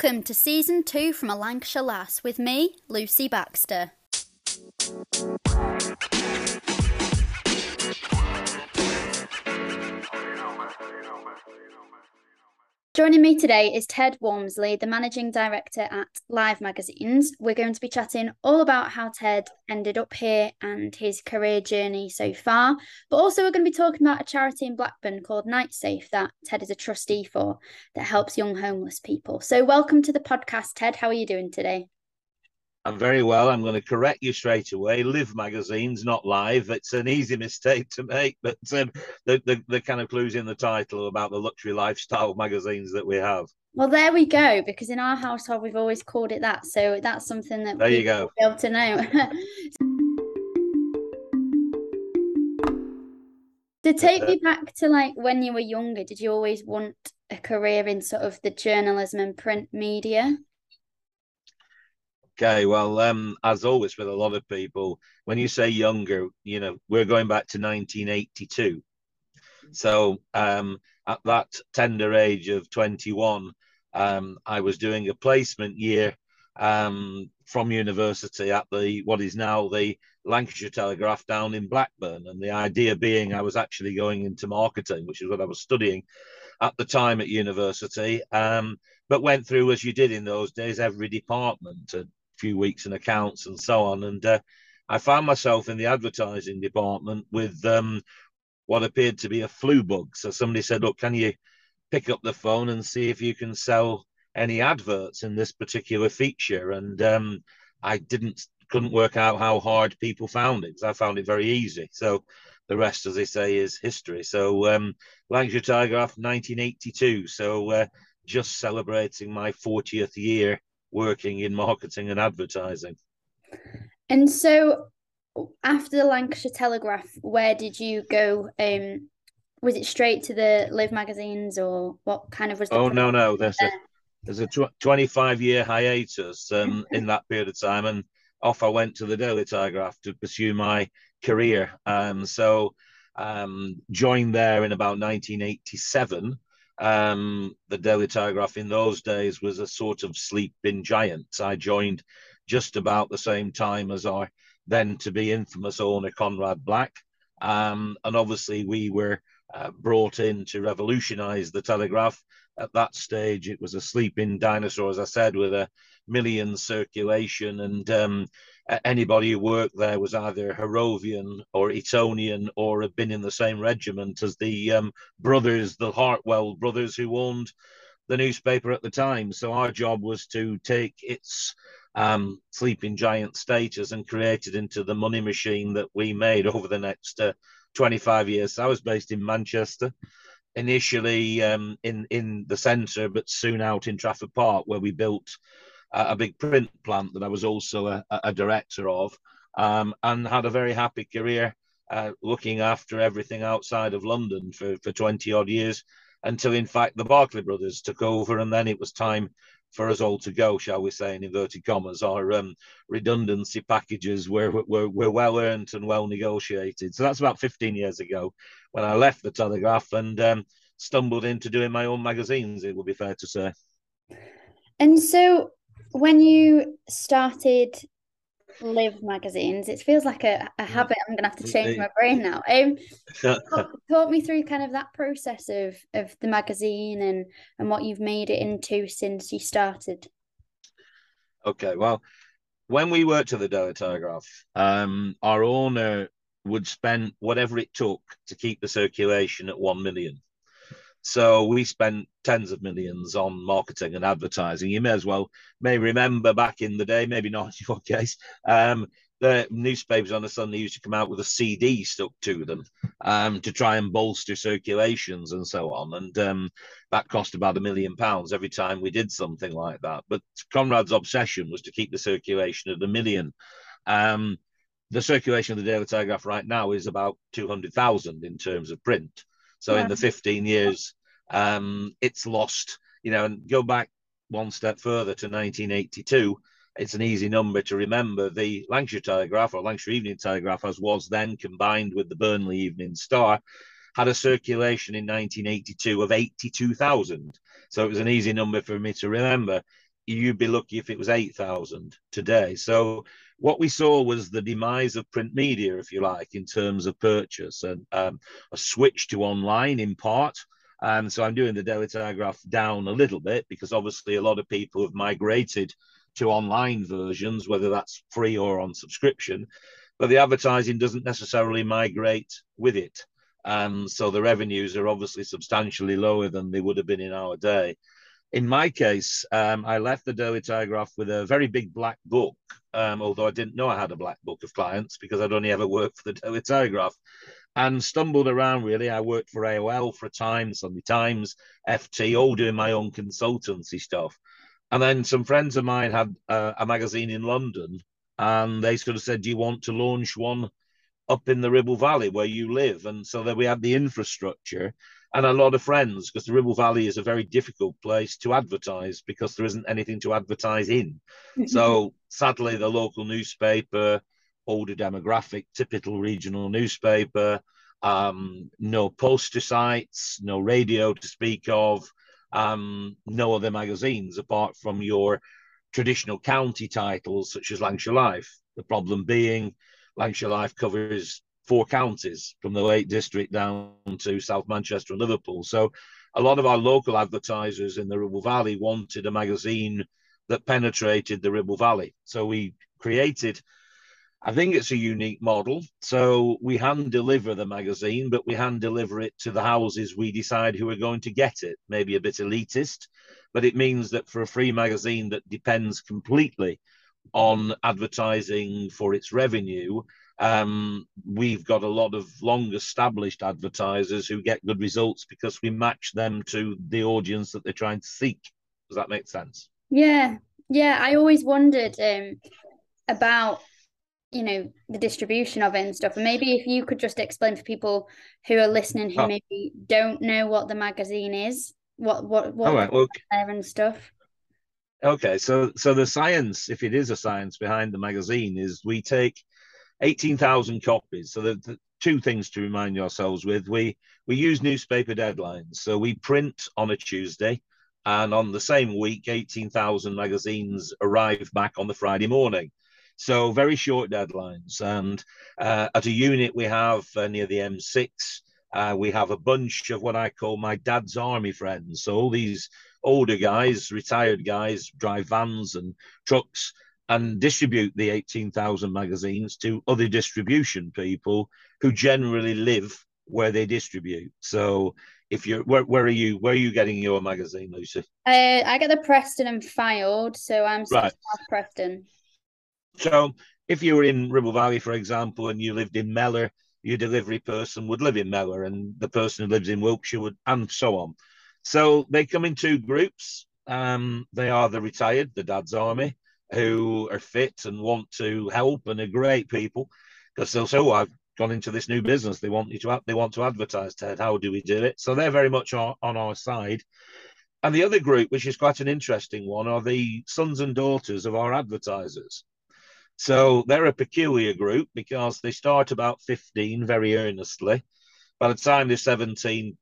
Welcome to season two from a Lancashire Lass with me, Lucy Baxter. Joining me today is Ted Walmsley, the managing director at Live Magazines. We're going to be chatting all about how Ted ended up here and his career journey so far, but also we're going to be talking about a charity in Blackburn called NightSafe that Ted is a trustee for that helps young homeless people. So, welcome to the podcast, Ted. How are you doing today? I'm very well. I'm going to correct you straight away. Live magazines, not live. It's an easy mistake to make, but um, the, the, the kind of clues in the title about the luxury lifestyle magazines that we have. Well, there we go. Because in our household, we've always called it that. So that's something that there you go. Be able to know. to take me back to like when you were younger, did you always want a career in sort of the journalism and print media? Okay, well, um, as always with a lot of people, when you say younger, you know, we're going back to 1982. So um, at that tender age of 21, um, I was doing a placement year um, from university at the what is now the Lancashire Telegraph down in Blackburn, and the idea being I was actually going into marketing, which is what I was studying at the time at university. Um, but went through as you did in those days every department and few weeks in accounts and so on. And uh, I found myself in the advertising department with um, what appeared to be a flu bug. So somebody said, "Look, can you pick up the phone and see if you can sell any adverts in this particular feature?" And um, I didn't couldn't work out how hard people found it because I found it very easy. So the rest, as they say, is history. So um, Lancashire Telegraph, 1982. So uh, just celebrating my 40th year working in marketing and advertising. And so, after the Lancashire Telegraph, where did you go? Um, was it straight to the Live magazines, or what kind of was? It? Oh no, no. There's there? a there's a tw- 25 year hiatus um, in that period of time, and off I went to the Daily Telegraph to pursue my career. Um, so um, joined there in about 1987 um, the Daily Telegraph in those days was a sort of sleeping giant. I joined just about the same time as our then to be infamous owner Conrad Black. Um, and obviously, we were uh, brought in to revolutionize the Telegraph. At that stage, it was a sleeping dinosaur, as I said, with a million circulation and um, anybody who worked there was either Harrovian or Etonian or had been in the same regiment as the um, brothers, the Hartwell brothers who owned the newspaper at the time. So our job was to take its um, sleeping giant status and create it into the money machine that we made over the next uh, 25 years. So I was based in Manchester. Initially um, in in the centre, but soon out in Trafford Park, where we built a big print plant that I was also a, a director of, um, and had a very happy career uh, looking after everything outside of London for, for 20 odd years until, in fact, the Barclay brothers took over, and then it was time for us all to go, shall we say, in inverted commas. Our um, redundancy packages were, were, were well earned and well negotiated. So that's about 15 years ago when I left the Telegraph and um, stumbled into doing my own magazines, it would be fair to say. And so when you started live magazines it feels like a, a habit i'm gonna have to change my brain now. Um talk, talk, me through kind of that process of of the magazine and and what you've made it into since you started. Okay well when we worked at the daily telegraph um our owner would spend whatever it took to keep the circulation at 1 million so we spent tens of millions on marketing and advertising. You may as well may remember back in the day, maybe not in your case, um, the newspapers on a Sunday used to come out with a CD stuck to them um, to try and bolster circulations and so on. And um, that cost about a million pounds every time we did something like that. But Conrad's obsession was to keep the circulation at a million. Um, the circulation of the Daily Telegraph right now is about 200,000 in terms of print. So yeah. in the 15 years um, it's lost, you know, and go back one step further to 1982. It's an easy number to remember. The Lancashire Telegraph or Lancashire Evening Telegraph, as was then combined with the Burnley Evening Star, had a circulation in 1982 of 82,000. So it was an easy number for me to remember. you'd be lucky if it was 8,000 today. So what we saw was the demise of print media, if you like, in terms of purchase and um, a switch to online in part. Um, so I'm doing the Daily Telegraph down a little bit because obviously a lot of people have migrated to online versions, whether that's free or on subscription, but the advertising doesn't necessarily migrate with it. Um, so the revenues are obviously substantially lower than they would have been in our day. In my case, um, I left the Daily Telegraph with a very big black book, um, although I didn't know I had a black book of clients because I'd only ever worked for the Daily Telegraph and stumbled around really. I worked for AOL for a time, Sunday Times, FT, all doing my own consultancy stuff. And then some friends of mine had uh, a magazine in London and they sort of said, Do you want to launch one up in the Ribble Valley where you live? And so that we had the infrastructure and a lot of friends because the Ribble Valley is a very difficult place to advertise because there isn't anything to advertise in. so sadly, the local newspaper older demographic, typical regional newspaper, um, no poster sites, no radio to speak of, um, no other magazines apart from your traditional county titles such as Lancashire Life. The problem being, Lancashire Life covers four counties from the Lake District down to South Manchester and Liverpool. So a lot of our local advertisers in the Ribble Valley wanted a magazine that penetrated the Ribble Valley. So we created I think it's a unique model. So we hand deliver the magazine, but we hand deliver it to the houses we decide who are going to get it. Maybe a bit elitist, but it means that for a free magazine that depends completely on advertising for its revenue, um, we've got a lot of long established advertisers who get good results because we match them to the audience that they're trying to seek. Does that make sense? Yeah. Yeah. I always wondered um, about you know the distribution of it and stuff. And maybe if you could just explain for people who are listening who oh. maybe don't know what the magazine is what what what right, well, there and stuff. okay so so the science if it is a science behind the magazine is we take 18,000 copies. So the, the two things to remind yourselves with we we use newspaper deadlines. So we print on a tuesday and on the same week 18,000 magazines arrive back on the friday morning so very short deadlines. And uh, at a unit we have uh, near the M6, uh, we have a bunch of what I call my dad's army friends. So all these older guys, retired guys, drive vans and trucks and distribute the 18,000 magazines to other distribution people who generally live where they distribute. So if you're where, where are you where are you getting your magazine, Lucy? Uh, I get the Preston and Fylde, so I'm right. South Preston. So if you were in Ribble Valley, for example, and you lived in Mellor, your delivery person would live in Mellor, and the person who lives in Wilpshire would, and so on. So they come in two groups. Um, they are the retired, the dad's army, who are fit and want to help and are great people because they'll say, "Oh, I've gone into this new business. They want you to they want to advertise. Ted, how do we do it?" So they're very much on, on our side. And the other group, which is quite an interesting one, are the sons and daughters of our advertisers. So they're a peculiar group because they start about 15 very earnestly. By the time they're 17,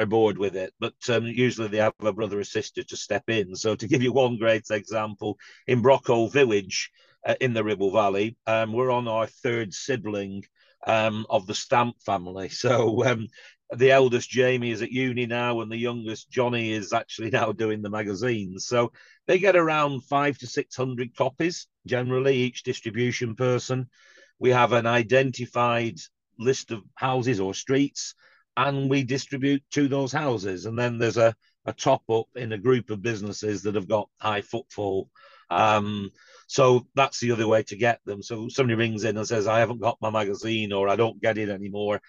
are bored with it, but um, usually they have a brother or sister to step in. So, to give you one great example, in Brockhall Village uh, in the Ribble Valley, um, we're on our third sibling um, of the Stamp family. So, um, the eldest Jamie is at uni now, and the youngest Johnny is actually now doing the magazines. So they get around five to six hundred copies generally each distribution person. We have an identified list of houses or streets, and we distribute to those houses. And then there's a, a top up in a group of businesses that have got high footfall. Um, so that's the other way to get them. So somebody rings in and says, I haven't got my magazine or I don't get it anymore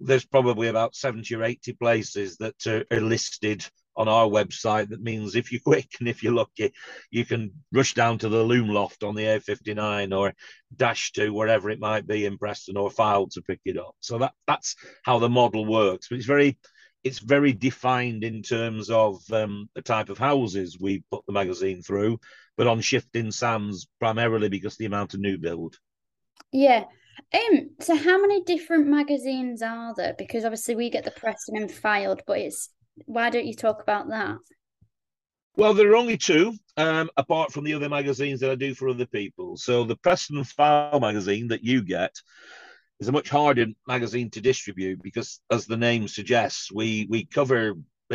there's probably about 70 or 80 places that are, are listed on our website that means if you're quick and if you're lucky, you can rush down to the loom loft on the A59 or dash to wherever it might be in Preston or Fylde to pick it up. So that that's how the model works. But it's very it's very defined in terms of um, the type of houses we put the magazine through, but on shifting sands primarily because the amount of new build. Yeah, um, so how many different magazines are there? Because obviously we get the Preston and Fylde, but it's why don't you talk about that? Well, there are only two, um, apart from the other magazines that I do for other people. So the Preston Fylde magazine that you get is a much harder magazine to distribute because, as the name suggests, we we cover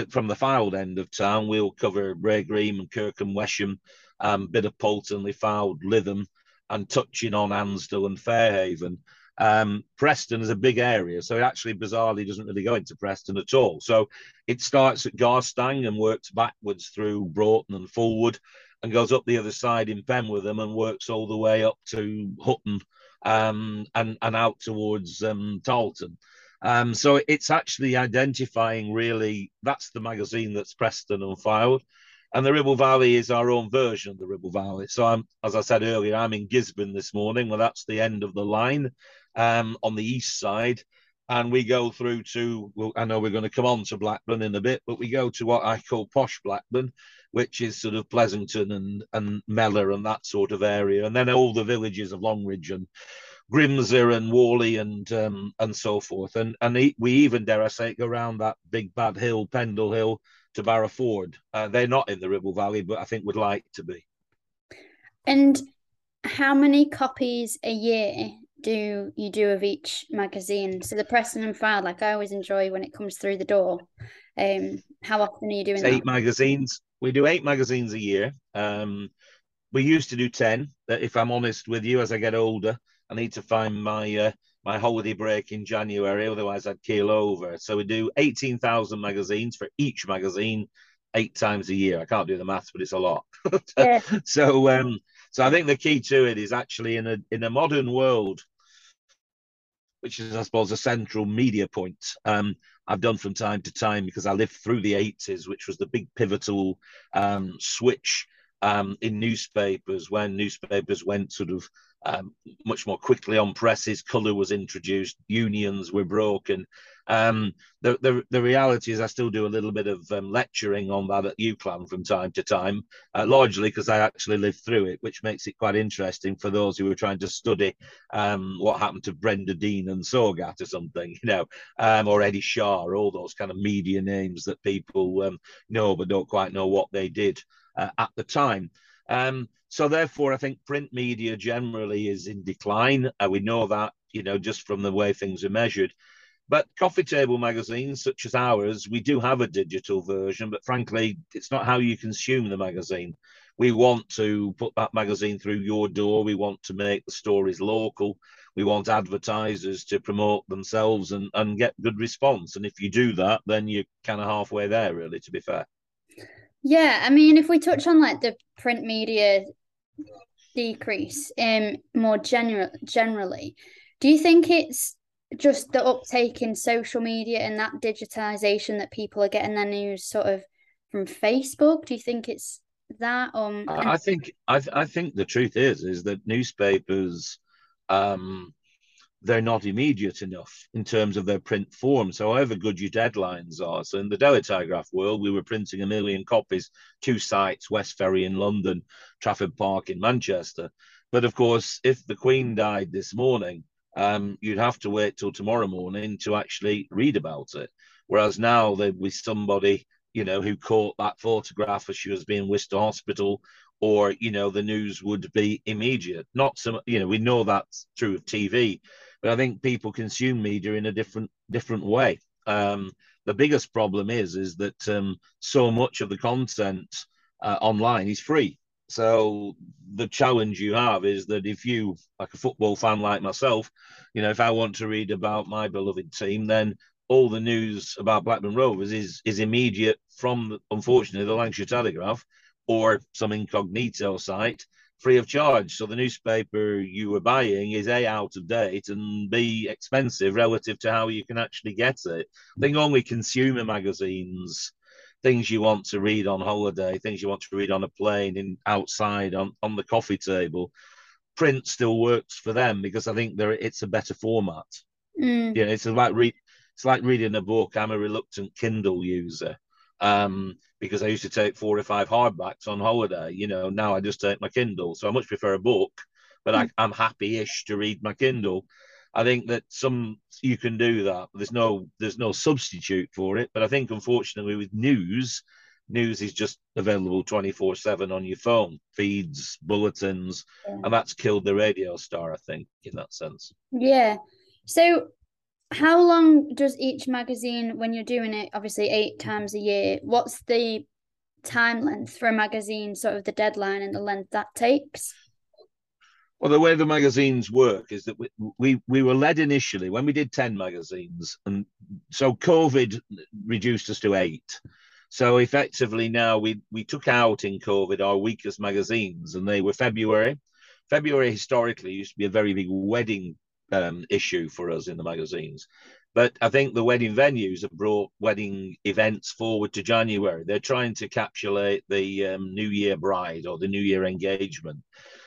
from the Fylde end of town. We'll cover Green and Kirkham, Wesham, um, bit of Poulton, Fylde, Lytham, and touching on Ansdell and Fairhaven. Um, Preston is a big area, so it actually bizarrely doesn't really go into Preston at all. So it starts at Garstang and works backwards through Broughton and Fulwood and goes up the other side in Penwortham and works all the way up to Hutton um, and, and out towards um, Tarleton. Um, so it's actually identifying really that's the magazine that's Preston and Fylde. And the Ribble Valley is our own version of the Ribble Valley. So I'm, as I said earlier, I'm in Gisburn this morning. Well, that's the end of the line um, on the east side. And we go through to, well, I know we're going to come on to Blackburn in a bit, but we go to what I call posh Blackburn, which is sort of Pleasington and, and Mellor and that sort of area. And then all the villages of Longridge and Grimsargh and Whalley and um, and so forth. And and we even, dare I say, go around that big bad hill, Pendle Hill, to Barrowford. Uh, they're not in the Ribble Valley, but I think would like to be. And how many copies a year do you do of each magazine? So the Preston and Fylde, like I always enjoy when it comes through the door. Um, how often are you doing eight magazines? We do eight magazines a year. Um, we used to do ten. If I'm honest with you, as I get older, I need to find my uh, my holiday break in January. Otherwise, I'd keel over. So we do eighteen thousand magazines for each magazine, eight times a year. I can't do the maths, but it's a lot. yeah. so um, so I think the key to it is actually in a in a modern world, which is I suppose a central media point. Um, I've done from time to time because I lived through the 80s, which was the big pivotal um, switch um, in newspapers when newspapers went sort of um, much more quickly on presses. Colour was introduced, unions were broken. Um, the, the, the reality is, I still do a little bit of um, lecturing on that at UCLan from time to time, uh, largely because I actually lived through it, which makes it quite interesting for those who are trying to study um, what happened to Brenda Dean and SOGAT or something, you know, um, or Eddie Shah, all those kind of media names that people um, know but don't quite know what they did uh, at the time. Um, so therefore, I think print media generally is in decline. Uh, we know that, you know, just from the way things are measured. But coffee table magazines such as ours, we do have a digital version, but frankly, it's not how you consume the magazine. We want to put that magazine through your door. We want to make the stories local. We want advertisers to promote themselves and, and get good response. And if you do that, then you're kind of halfway there, really, to be fair. Yeah, I mean, if we touch on like the print media decrease, um, more general generally, do you think it's just the uptake in social media and that digitization that people are getting their news sort of from Facebook? Do you think it's that? Um, I think I, I think the truth is is that newspapers um, they're not immediate enough in terms of their print form. So, however good your deadlines are, so in the Daily Telegraph world, we were printing a million copies, two sites, West Ferry in London, Trafford Park in Manchester. But of course, if the Queen died this morning, um, you'd have to wait till tomorrow morning to actually read about it. Whereas now there'd be somebody, you know, who caught that photograph as she was being whisked to hospital, or you know, the news would be immediate. Not some, you know, we know that's true of TV but I think people consume media in a different different way. Um, the biggest problem is is that um, so much of the content uh, online is free. So the challenge you have is that if you, like a football fan like myself, you know, if I want to read about my beloved team, then all the news about Blackburn Rovers is is immediate from, unfortunately, the Lancashire Telegraph or some incognito site free of charge. So the newspaper you were buying is A, out of date and B, expensive relative to how you can actually get it. I think only consumer magazines, things you want to read on holiday, things you want to read on a plane, in outside on, on the coffee table, print still works for them because I think there it's a better format. Mm. Yeah, it's like read it's like reading a book. I'm a reluctant Kindle user um, because I used to take four or five hardbacks on holiday. You know, now I just take my Kindle. So I much prefer a book, but mm. I, I'm happy-ish to read my Kindle. I think that some you can do that. There's no there's no substitute for it. But I think unfortunately with news, news is just available 24 7 on your phone, feeds, bulletins, yeah. and that's killed the radio star, I think, in that sense. Yeah. So, how long does each magazine, when you're doing it, obviously eight times a year, what's the time length for a magazine, sort of the deadline and the length that takes? Well, the way the magazines work is that we, we, we were led initially when we did 10 magazines, and so COVID reduced us to eight. So effectively now we we took out in COVID our weakest magazines, and they were February. February historically used to be a very big wedding um, issue for us in the magazines. But I think the wedding venues have brought wedding events forward to January. They're trying to capsulate the um, New Year bride or the New Year engagement.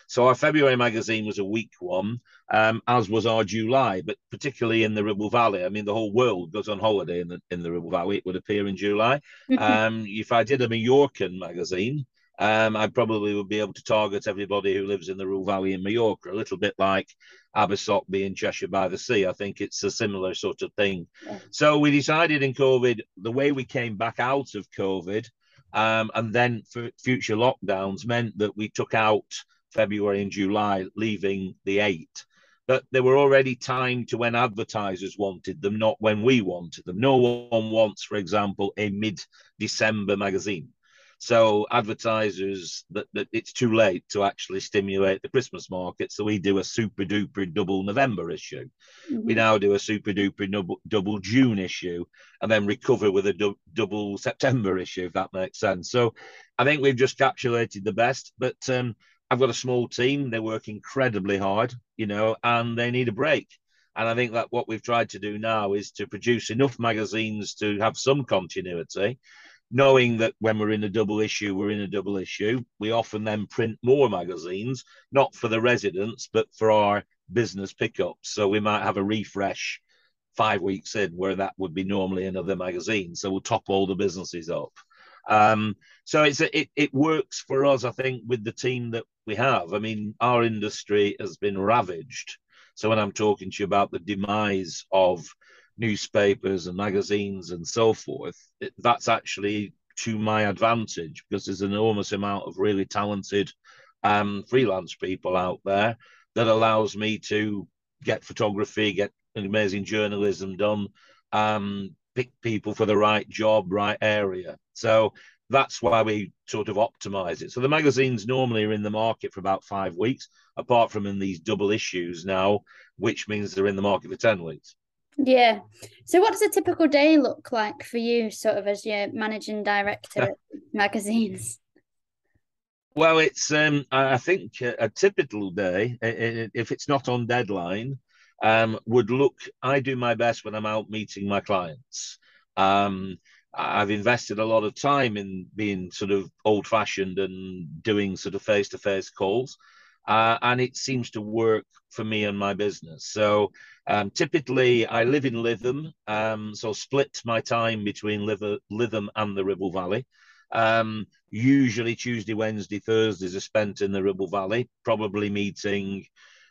So our February magazine was a weak one, um, as was our July, but particularly in the Ribble Valley. I mean, the whole world goes on holiday in the in the Ribble Valley. It would appear in July. um, if I did a Mallorcan magazine, um, I probably would be able to target everybody who lives in the Ribble Valley in Mallorca, a little bit like Abersoch being Cheshire by the Sea. I think it's a similar sort of thing. Yeah. So we decided in COVID, the way we came back out of COVID, um, and then for future lockdowns meant that we took out February and July, leaving the eight. But they were already timed to when advertisers wanted them, not when we wanted them. No one wants, for example, a mid December magazine. So advertisers that, that it's too late to actually stimulate the Christmas market. So we do a super duper double November issue. Mm-hmm. We now do a super duper double, double June issue and then recover with a du- double September issue, if that makes sense. So I think we've just capsulated the best. But um, I've got a small team. They work incredibly hard, you know, and they need a break. And I think that what we've tried to do now is to produce enough magazines to have some continuity knowing that when we're in a double issue, we're in a double issue. We often then print more magazines, not for the residents, but for our business pickups. So we might have a refresh five weeks in where that would be normally another magazine. So we'll top all the businesses up. Um, so it's a, it, it works for us, I think, with the team that we have. I mean, our industry has been ravaged. So when I'm talking to you about the demise of newspapers and magazines and so forth, it, that's actually to my advantage because there's an enormous amount of really talented um, freelance people out there that allows me to get photography, get amazing journalism done, um, pick people for the right job, right area. So that's why we sort of optimize it. So the magazines normally are in the market for about five weeks, apart from in these double issues now, which means they're in the market for 10 weeks. Yeah. So, what does a typical day look like for you, sort of as your managing director at magazines? Well, it's um, I think a, a, typical day, if it's not on deadline, um, would look. I do my best when I'm out meeting my clients. Um, I've invested a lot of time in being sort of old-fashioned and doing sort of face-to-face calls, uh, and it seems to work for me and my business. So um, typically, I live in Lytham, um, so split my time between Lytham and the Ribble Valley. Um, usually Tuesday, Wednesday, Thursdays are spent in the Ribble Valley, probably meeting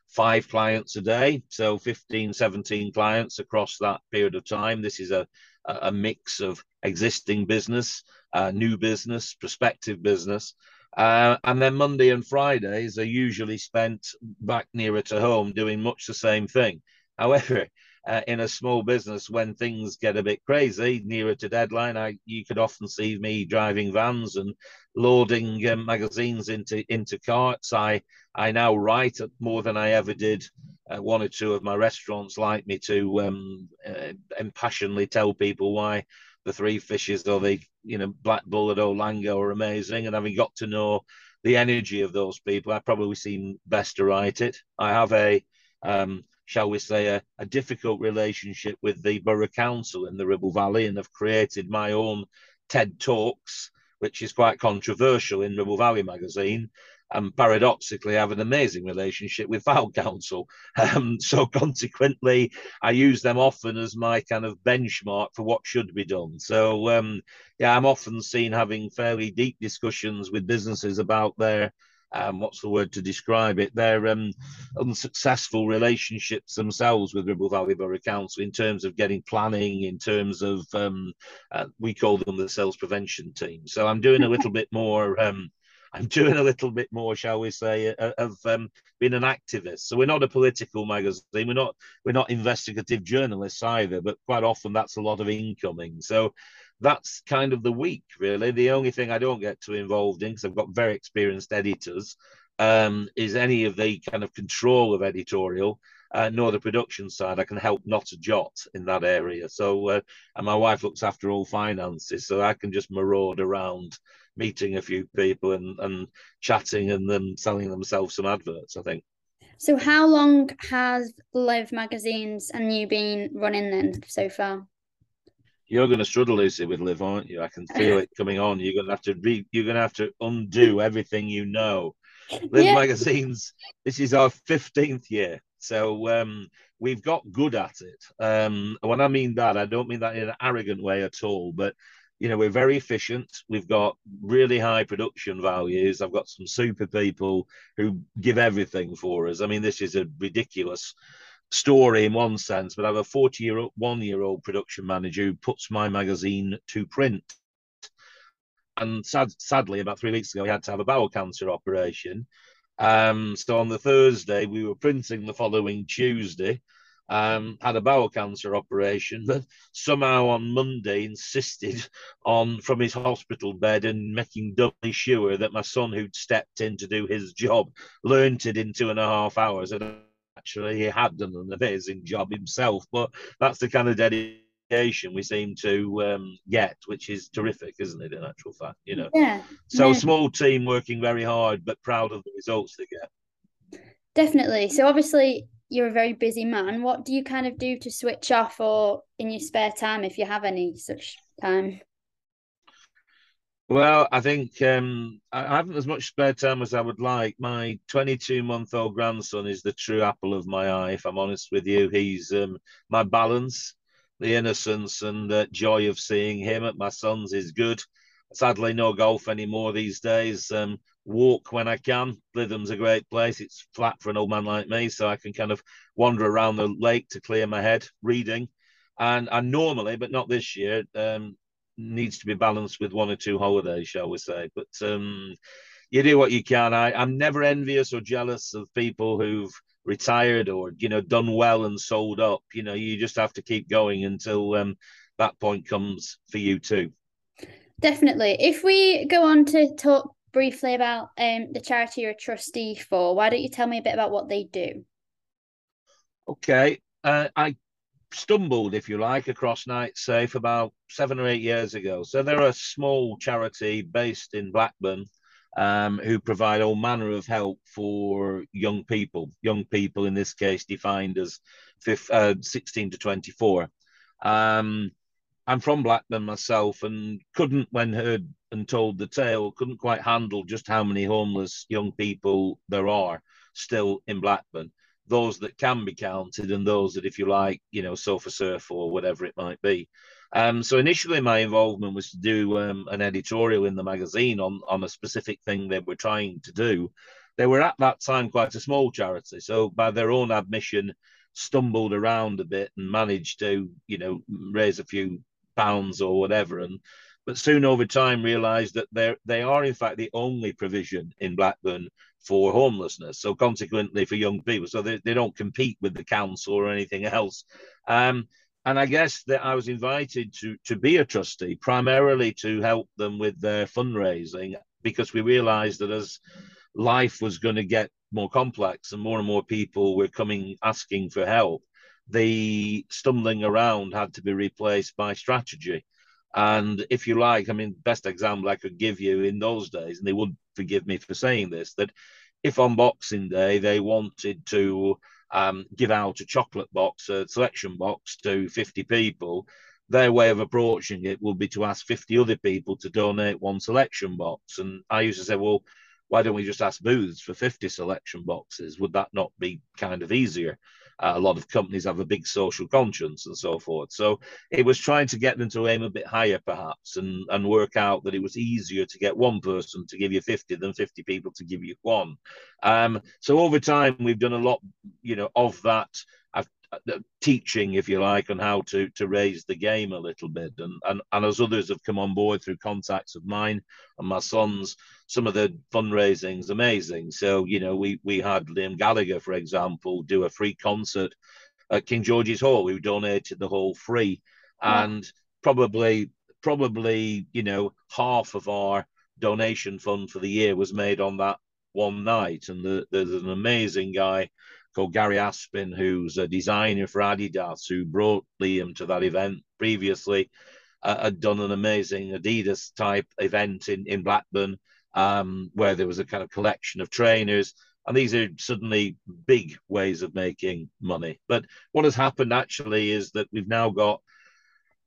five clients a day, so 15, 17 clients across that period of time. This is a, a mix of existing business, uh, new business, prospective business. Uh, and then Monday and Fridays are usually spent back nearer to home doing much the same thing. However, uh, in a small business, when things get a bit crazy nearer to deadline, I you could often see me driving vans and loading um, magazines into into carts. I I now write more than I ever did. Uh, one or two of my restaurants like me to um, uh, impassionedly tell people why the three fishes or the you know black bullet or lango are amazing, and having got to know the energy of those people, I probably seem best to write it. I have a um, shall we say, a, a, difficult relationship with the Borough Council in the Ribble Valley and have created my own TED Talks, which is quite controversial in Ribble Valley magazine. And paradoxically, have an amazing relationship with Fylde Council. Um, so consequently, I use them often as my kind of benchmark for what should be done. So um, yeah, I'm often seen having fairly deep discussions with businesses about their um, what's the word to describe it? Their um, unsuccessful relationships themselves with Ribble Valley Borough Council in terms of getting planning, in terms of um, uh, we call them the sales prevention team. So I'm doing a little bit more. Um, I'm doing a little bit more, shall we say, uh, of um, being an activist. So we're not a political magazine. We're not we're not investigative journalists either. But quite often that's a lot of incoming. So that's kind of the week, really. The only thing I don't get too involved in, because I've got very experienced editors, um, is any of the kind of control of editorial, uh, nor the production side. I can help not a jot in that area. So, uh, and my wife looks after all finances, so I can just maraud around, meeting a few people and and chatting and then selling themselves some adverts. I think. So, how long has Live magazines and you been running then so far? you're going to struggle, Lucy, with live, aren't you? I can feel it coming on. You're going to have to re- you're going to have to undo everything you know. Live yeah. magazines. This is our fifteenth year, so um, we've got good at it. Um, when I mean that, I don't mean that in an arrogant way at all. But you know, we're very efficient. We've got really high production values. I've got some super people who give everything for us. I mean, this is a ridiculous story in one sense, but I have a 40 year old, one year old production manager who puts my magazine to print. And sad, sadly, about three weeks ago, he had to have a bowel cancer operation. Um, so on the Thursday, we were printing the following Tuesday. Um, had a bowel cancer operation, but somehow on Monday insisted on from his hospital bed and making doubly sure that my son, who'd stepped in to do his job, learnt it in two and a half hours. And actually he had done an amazing job himself. But that's the kind of dedication we seem to um, get, which is terrific, isn't it? In actual fact, you know. Yeah. So yeah. small team working very hard, but proud of the results they get. Definitely. So obviously you're a very busy man. What do you kind of do to switch off or in your spare time if you have any such time? Well, I think um, I haven't as much spare time as I would like. My 22 month old grandson is the true apple of my eye, if I'm honest with you. He's um, my balance, the innocence and uh, joy of seeing him at my son's is good. Sadly, no golf anymore these days. Um, walk when I can. Blytham's a great place. It's flat for an old man like me, so I can kind of wander around the lake to clear my head, reading. And, and normally, but not this year, um, needs to be balanced with one or two holidays, shall we say. But um, you do what you can. I, I'm never envious or jealous of people who've retired or you know done well and sold up. You know, you just have to keep going until um, that point comes for you too. Definitely. If we go on to talk briefly about um, the charity you're a trustee for, why don't you tell me a bit about what they do? Okay. Uh, I stumbled, if you like, across Night Safe about seven or eight years ago. So they're a small charity based in Blackburn um, who provide all manner of help for young people, young people in this case defined as 15, uh, 16 to 24. Um, I'm from Blackburn myself and couldn't, when heard and told the tale, couldn't quite handle just how many homeless young people there are still in Blackburn those that can be counted and those that, if you like, you know, sofa surf or whatever it might be. Um, so initially, my involvement was to do um, an editorial in the magazine on on a specific thing they were trying to do. They were at that time quite a small charity, so by their own admission, stumbled around a bit and managed to, you know, raise a few pounds or whatever. And but soon over time realised that they they are in fact the only provision in Blackburn for homelessness. So consequently, for young people, so they, they don't compete with the council or anything else. Um, and I guess that I was invited to to be a trustee primarily to help them with their fundraising because we realised that as life was going to get more complex and more and more people were coming asking for help, the stumbling around had to be replaced by strategy. And if you like, I mean, best example I could give you in those days, and they would forgive me for saying this, that if on Boxing Day they wanted to um, give out a chocolate box, a selection box to 50 people, their way of approaching it would be to ask 50 other people to donate one selection box. And I used to say, well, why don't we just ask booths for 50 selection boxes? Would that not be kind of easier? A lot of companies have a big social conscience and so forth. So it was trying to get them to aim a bit higher, perhaps, and, and work out that it was easier to get one person to give you 50 than 50 people to give you one. Um, so over time, we've done a lot, you know, of that teaching, if you like, on how to to raise the game a little bit. And, and and as others have come on board through contacts of mine and my sons, some of the fundraising's amazing. So you know, we we had Liam Gallagher, for example, do a free concert at King George's Hall. We donated the hall free, and probably probably you know half of our donation fund for the year was made on that one night. And the, there's an amazing guy called Gary Aspden, who's a designer for Adidas, who brought Liam to that event previously. Uh, had done an amazing Adidas type event in, in Blackburn um, where there was a kind of collection of trainers. And these are suddenly big ways of making money. But what has happened actually is that we've now got,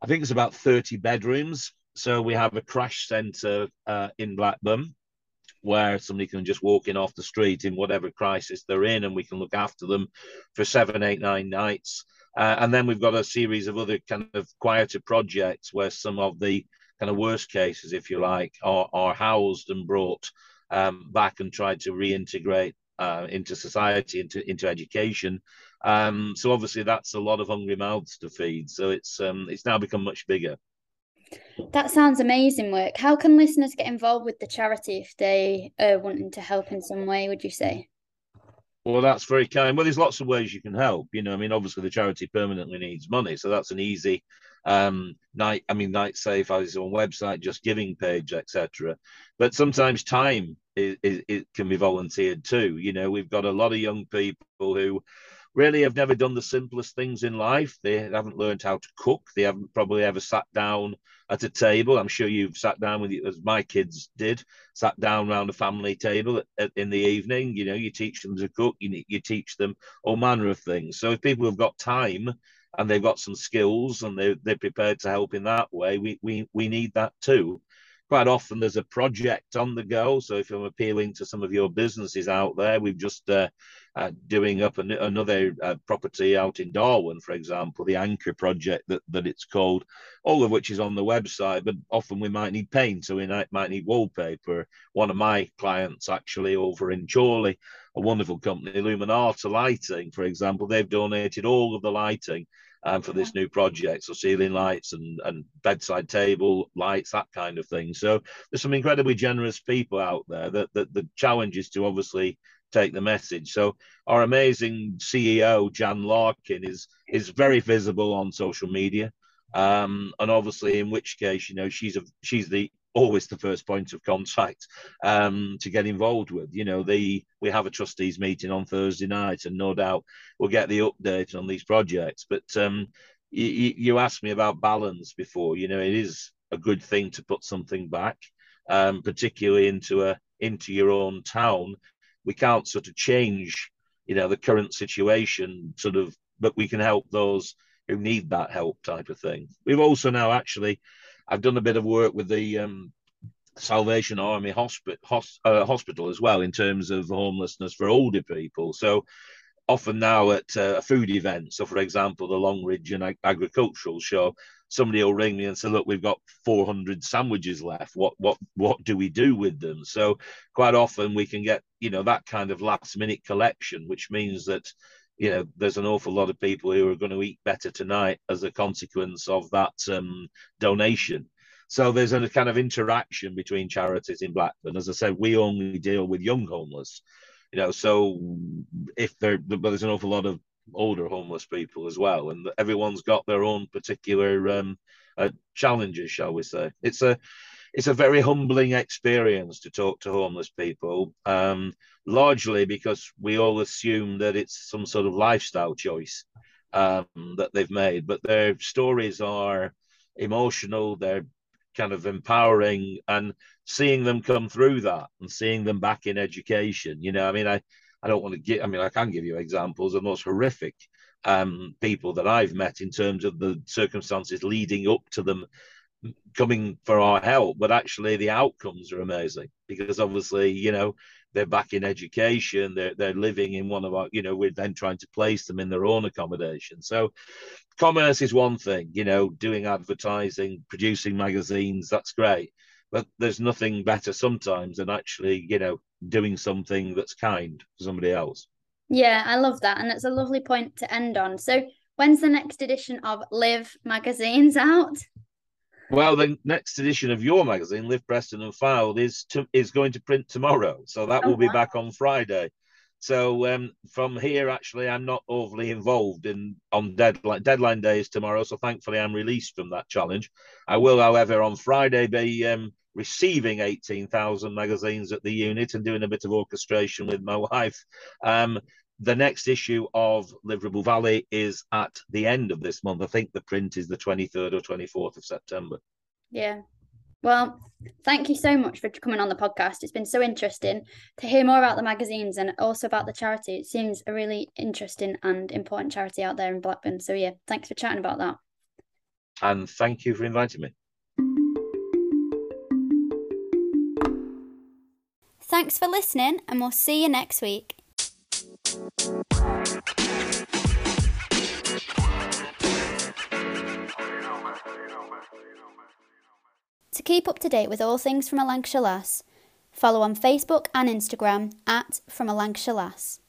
I think it's about 30 bedrooms. So we have a crash center uh, in Blackburn where somebody can just walk in off the street in whatever crisis they're in, and we can look after them for seven, eight, nine nights. Uh, and then we've got a series of other kind of quieter projects where some of the kind of worst cases, if you like, are, are housed and brought um, back and tried to reintegrate uh, into society, into into education. Um, so obviously that's a lot of hungry mouths to feed. So it's um, it's now become much bigger. That sounds amazing work. How can listeners get involved with the charity if they are wanting to help in some way, would you say? Well, that's very kind. Well, there's lots of ways you can help. You know, I mean, obviously the charity permanently needs money, so that's an easy um night. I mean, Night Safe has own website, just giving page, etc. But sometimes time is, is, it can be volunteered too. You know, we've got a lot of young people who really have never done the simplest things in life. They haven't learned how to cook. They haven't probably ever sat down at a table. I'm sure you've sat down with as my kids did, sat down around a family table at, at, in the evening. You know, you teach them to cook. You you teach them all manner of things. So if people have got time and they've got some skills and they they're prepared to help in that way, we we we need that too quite often there's a project on the go. So if I'm appealing to some of your businesses out there, we've just uh, doing up an, another uh, property out in Darwen, for example, the Anchor project that, that it's called, all of which is on the website. But often we might need paint, so we might, might need wallpaper. One of my clients actually over in Chorley, a wonderful company, Luminata Lighting, for example, they've donated all of the lighting um, for this new project. So ceiling lights and, and bedside table lights, that kind of thing. So there's some incredibly generous people out there that, that the challenge is to obviously take the message. So our amazing CEO, Jan Larkin, is is very visible on social media. Um, and obviously, in which case, you know, she's a she's the always the first point of contact um, to get involved with. You know, the we have a trustees meeting on Thursday night, and no doubt we'll get the update on these projects. But um, you, you asked me about balance before. You know, it is a good thing to put something back, um, particularly into a into your own town. We can't sort of change, you know, the current situation, sort of, but we can help those who need that help, type of thing. We've also now actually I've done a bit of work with the um, Salvation Army hospi- hos- uh, Hospital as well in terms of homelessness for older people. So often now at uh, a food event, so for example, the Longridge and Ag- Agricultural Show, somebody will ring me and say, "Look, we've got 400 sandwiches left. What what what do we do with them?" So quite often we can get you know that kind of last minute collection, which means that you know, there's an awful lot of people who are going to eat better tonight as a consequence of that um, donation. So there's a kind of interaction between charities in Blackburn. As I said, we only deal with young homeless, you know. So if there, but there's an awful lot of older homeless people as well, and everyone's got their own particular um, uh, challenges, shall we say? It's a it's a very humbling experience to talk to homeless people, um, largely because we all assume that it's some sort of lifestyle choice um, that they've made. But their stories are emotional, they're kind of empowering, and seeing them come through that and seeing them back in education. You know, I mean, I, I don't want to get, I mean, I can give you examples of most horrific um, people that I've met in terms of the circumstances leading up to them coming for our help, but actually the outcomes are amazing because obviously, you know, they're back in education, they're they're living in one of our, you know, we're then trying to place them in their own accommodation. So commerce is one thing, you know, doing advertising, producing magazines, that's great. But there's nothing better sometimes than actually, you know, doing something that's kind for somebody else. Yeah, I love that. And that's a lovely point to end on. So when's the next edition of Live magazines out? Well, the next edition of your magazine, Live Preston and Fylde, is to, is going to print tomorrow, so that oh, will be wow. back on Friday. So um, from here, actually, I'm not overly involved in on deadline. Deadline day is tomorrow, so thankfully I'm released from that challenge. I will, however, on Friday be um, receiving 18,000 magazines at the unit and doing a bit of orchestration with my wife. Um, the next issue of Live Ribble Valley is at the end of this month. I think the print is the 23rd or 24th of September. Yeah. Well, thank you so much for coming on the podcast. It's been so interesting to hear more about the magazines and also about the charity. It seems a really interesting and important charity out there in Blackburn. So, yeah, thanks for chatting about that. And thank you for inviting me. Thanks for listening, and we'll see you next week. To keep up to date with all things from a Lancashire Lass, follow on Facebook and Instagram at From a Lancashire Lass.